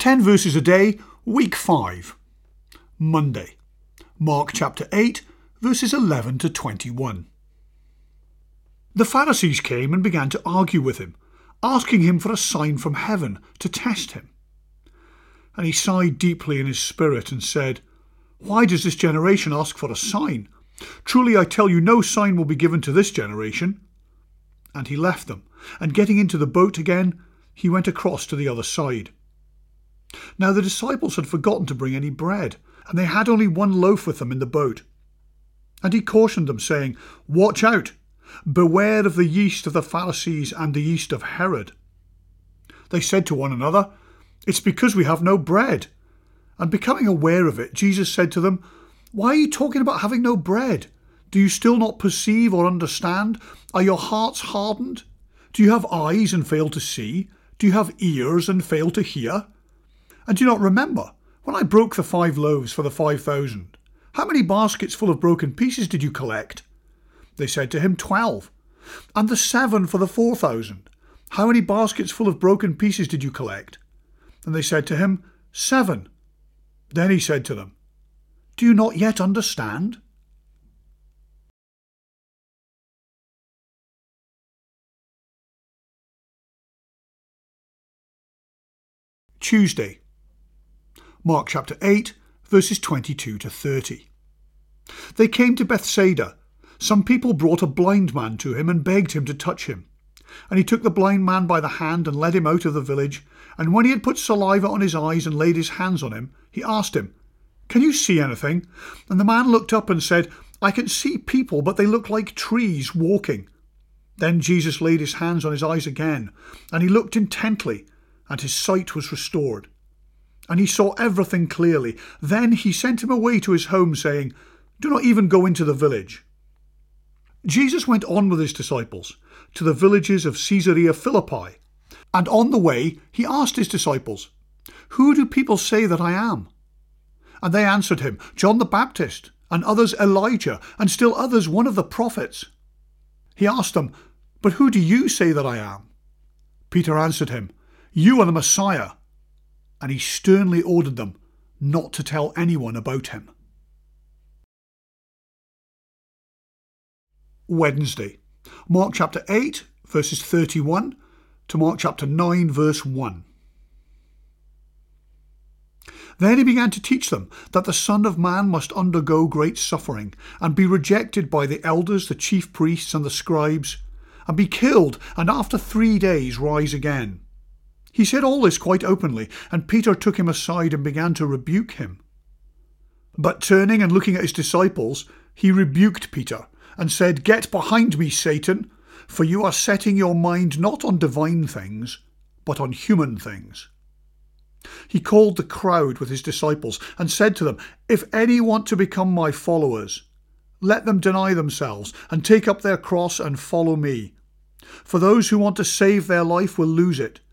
10 verses a day, week 5. Monday. Mark chapter 8, verses 11 to 21. The Pharisees came and began to argue with him, asking him for a sign from heaven to test him. And he sighed deeply in his spirit and said, Why does this generation ask for a sign? Truly I tell you, no sign will be given to this generation. And he left them, and getting into the boat again, he went across to the other side. Now the disciples had forgotten to bring any bread, and they had only one loaf with them in the boat. And he cautioned them, saying, Watch out! Beware of the yeast of the Pharisees and the yeast of Herod. They said to one another, It's because we have no bread. And becoming aware of it, Jesus said to them, Why are you talking about having no bread? Do you still not perceive or understand? Are your hearts hardened? Do you have eyes and fail to see? Do you have ears and fail to hear? And do you not remember when I broke the five loaves for the five thousand? How many baskets full of broken pieces did you collect? They said to him, Twelve. And the seven for the four thousand? How many baskets full of broken pieces did you collect? And they said to him, Seven. Then he said to them, Do you not yet understand? Tuesday, Mark chapter 8, verses 22 to 30. They came to Bethsaida. Some people brought a blind man to him and begged him to touch him. And he took the blind man by the hand and led him out of the village. And when he had put saliva on his eyes and laid his hands on him, he asked him, Can you see anything? And the man looked up and said, I can see people, but they look like trees walking. Then Jesus laid his hands on his eyes again, and he looked intently, and his sight was restored. And he saw everything clearly. Then he sent him away to his home, saying, Do not even go into the village. Jesus went on with his disciples to the villages of Caesarea Philippi, and on the way he asked his disciples, Who do people say that I am? And they answered him, John the Baptist, and others Elijah, and still others one of the prophets. He asked them, But who do you say that I am? Peter answered him, You are the Messiah. And he sternly ordered them not to tell anyone about him. Wednesday, Mark chapter 8, verses 31 to Mark chapter 9, verse 1. Then he began to teach them that the Son of Man must undergo great suffering, and be rejected by the elders, the chief priests, and the scribes, and be killed, and after three days rise again. He said all this quite openly, and Peter took him aside and began to rebuke him. But turning and looking at his disciples, he rebuked Peter, and said, Get behind me, Satan, for you are setting your mind not on divine things, but on human things. He called the crowd with his disciples and said to them, If any want to become my followers, let them deny themselves and take up their cross and follow me. For those who want to save their life will lose it,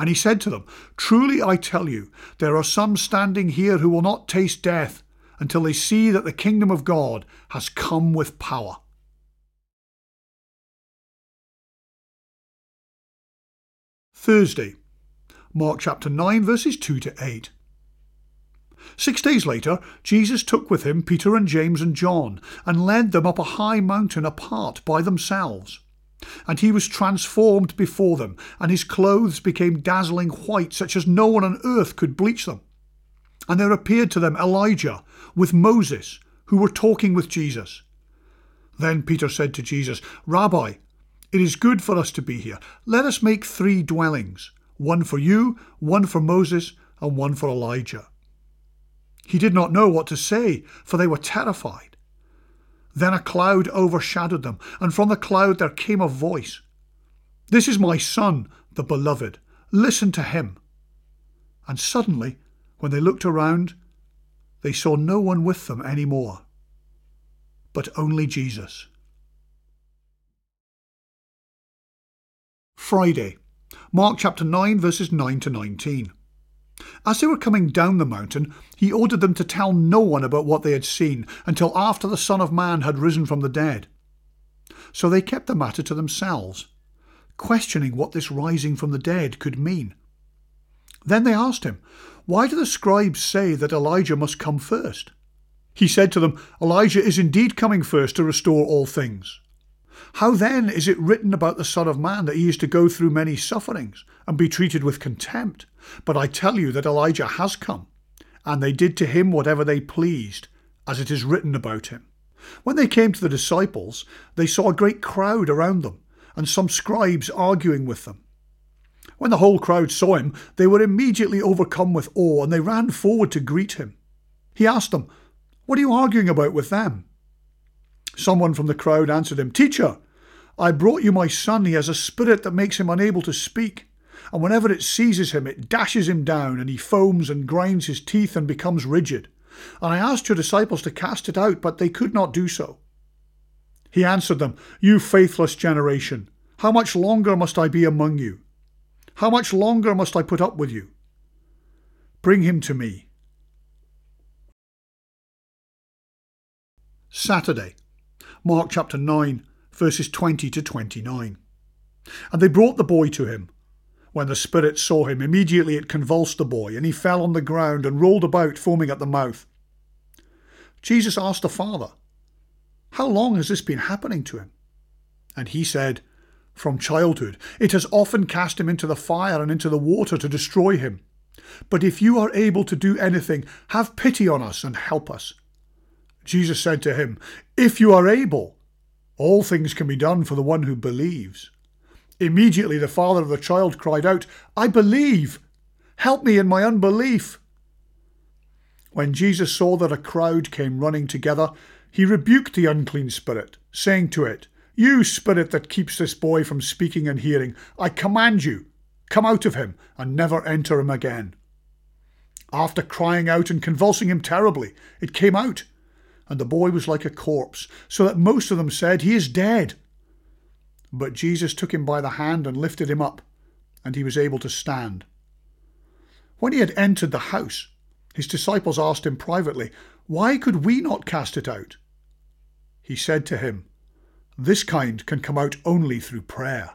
And he said to them, Truly I tell you, there are some standing here who will not taste death until they see that the kingdom of God has come with power. Thursday, Mark chapter 9, verses 2 to 8. Six days later, Jesus took with him Peter and James and John, and led them up a high mountain apart by themselves. And he was transformed before them, and his clothes became dazzling white, such as no one on earth could bleach them. And there appeared to them Elijah with Moses, who were talking with Jesus. Then Peter said to Jesus, Rabbi, it is good for us to be here. Let us make three dwellings one for you, one for Moses, and one for Elijah. He did not know what to say, for they were terrified. Then a cloud overshadowed them, and from the cloud there came a voice This is my Son, the Beloved. Listen to him. And suddenly, when they looked around, they saw no one with them any more, but only Jesus. Friday, Mark chapter 9, verses 9 to 19. As they were coming down the mountain, he ordered them to tell no one about what they had seen until after the Son of Man had risen from the dead. So they kept the matter to themselves, questioning what this rising from the dead could mean. Then they asked him, Why do the scribes say that Elijah must come first? He said to them, Elijah is indeed coming first to restore all things. How then is it written about the Son of Man that he is to go through many sufferings and be treated with contempt? But I tell you that Elijah has come, and they did to him whatever they pleased, as it is written about him. When they came to the disciples, they saw a great crowd around them, and some scribes arguing with them. When the whole crowd saw him, they were immediately overcome with awe, and they ran forward to greet him. He asked them, What are you arguing about with them? Someone from the crowd answered him, Teacher, I brought you my son. He has a spirit that makes him unable to speak. And whenever it seizes him, it dashes him down, and he foams and grinds his teeth and becomes rigid. And I asked your disciples to cast it out, but they could not do so. He answered them, You faithless generation, how much longer must I be among you? How much longer must I put up with you? Bring him to me. Saturday, Mark chapter 9, verses 20 to 29. And they brought the boy to him. When the spirit saw him, immediately it convulsed the boy, and he fell on the ground and rolled about, foaming at the mouth. Jesus asked the father, How long has this been happening to him? And he said, From childhood. It has often cast him into the fire and into the water to destroy him. But if you are able to do anything, have pity on us and help us. Jesus said to him, If you are able, all things can be done for the one who believes. Immediately the father of the child cried out, I believe! Help me in my unbelief! When Jesus saw that a crowd came running together, he rebuked the unclean spirit, saying to it, You spirit that keeps this boy from speaking and hearing, I command you, come out of him and never enter him again. After crying out and convulsing him terribly, it came out and the boy was like a corpse, so that most of them said, He is dead. But Jesus took him by the hand and lifted him up, and he was able to stand. When he had entered the house, his disciples asked him privately, Why could we not cast it out? He said to him, This kind can come out only through prayer.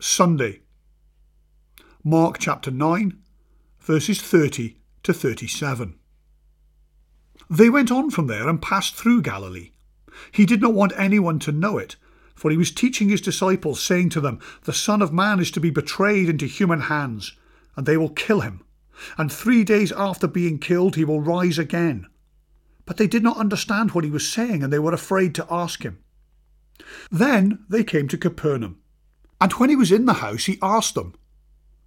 Sunday, Mark chapter 9, verses 30 to 37. They went on from there and passed through Galilee. He did not want anyone to know it, for he was teaching his disciples, saying to them, The Son of Man is to be betrayed into human hands, and they will kill him. And three days after being killed, he will rise again. But they did not understand what he was saying, and they were afraid to ask him. Then they came to Capernaum. And when he was in the house, he asked them,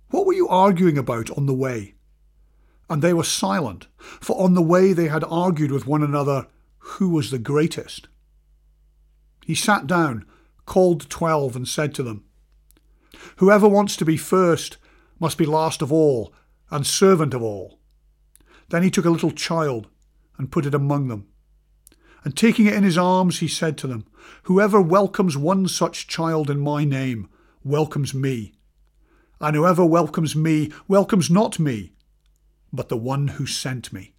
What were you arguing about on the way? And they were silent, for on the way they had argued with one another who was the greatest. He sat down, called twelve, and said to them, Whoever wants to be first must be last of all and servant of all. Then he took a little child and put it among them. And taking it in his arms, he said to them, Whoever welcomes one such child in my name welcomes me. And whoever welcomes me welcomes not me, but the one who sent me.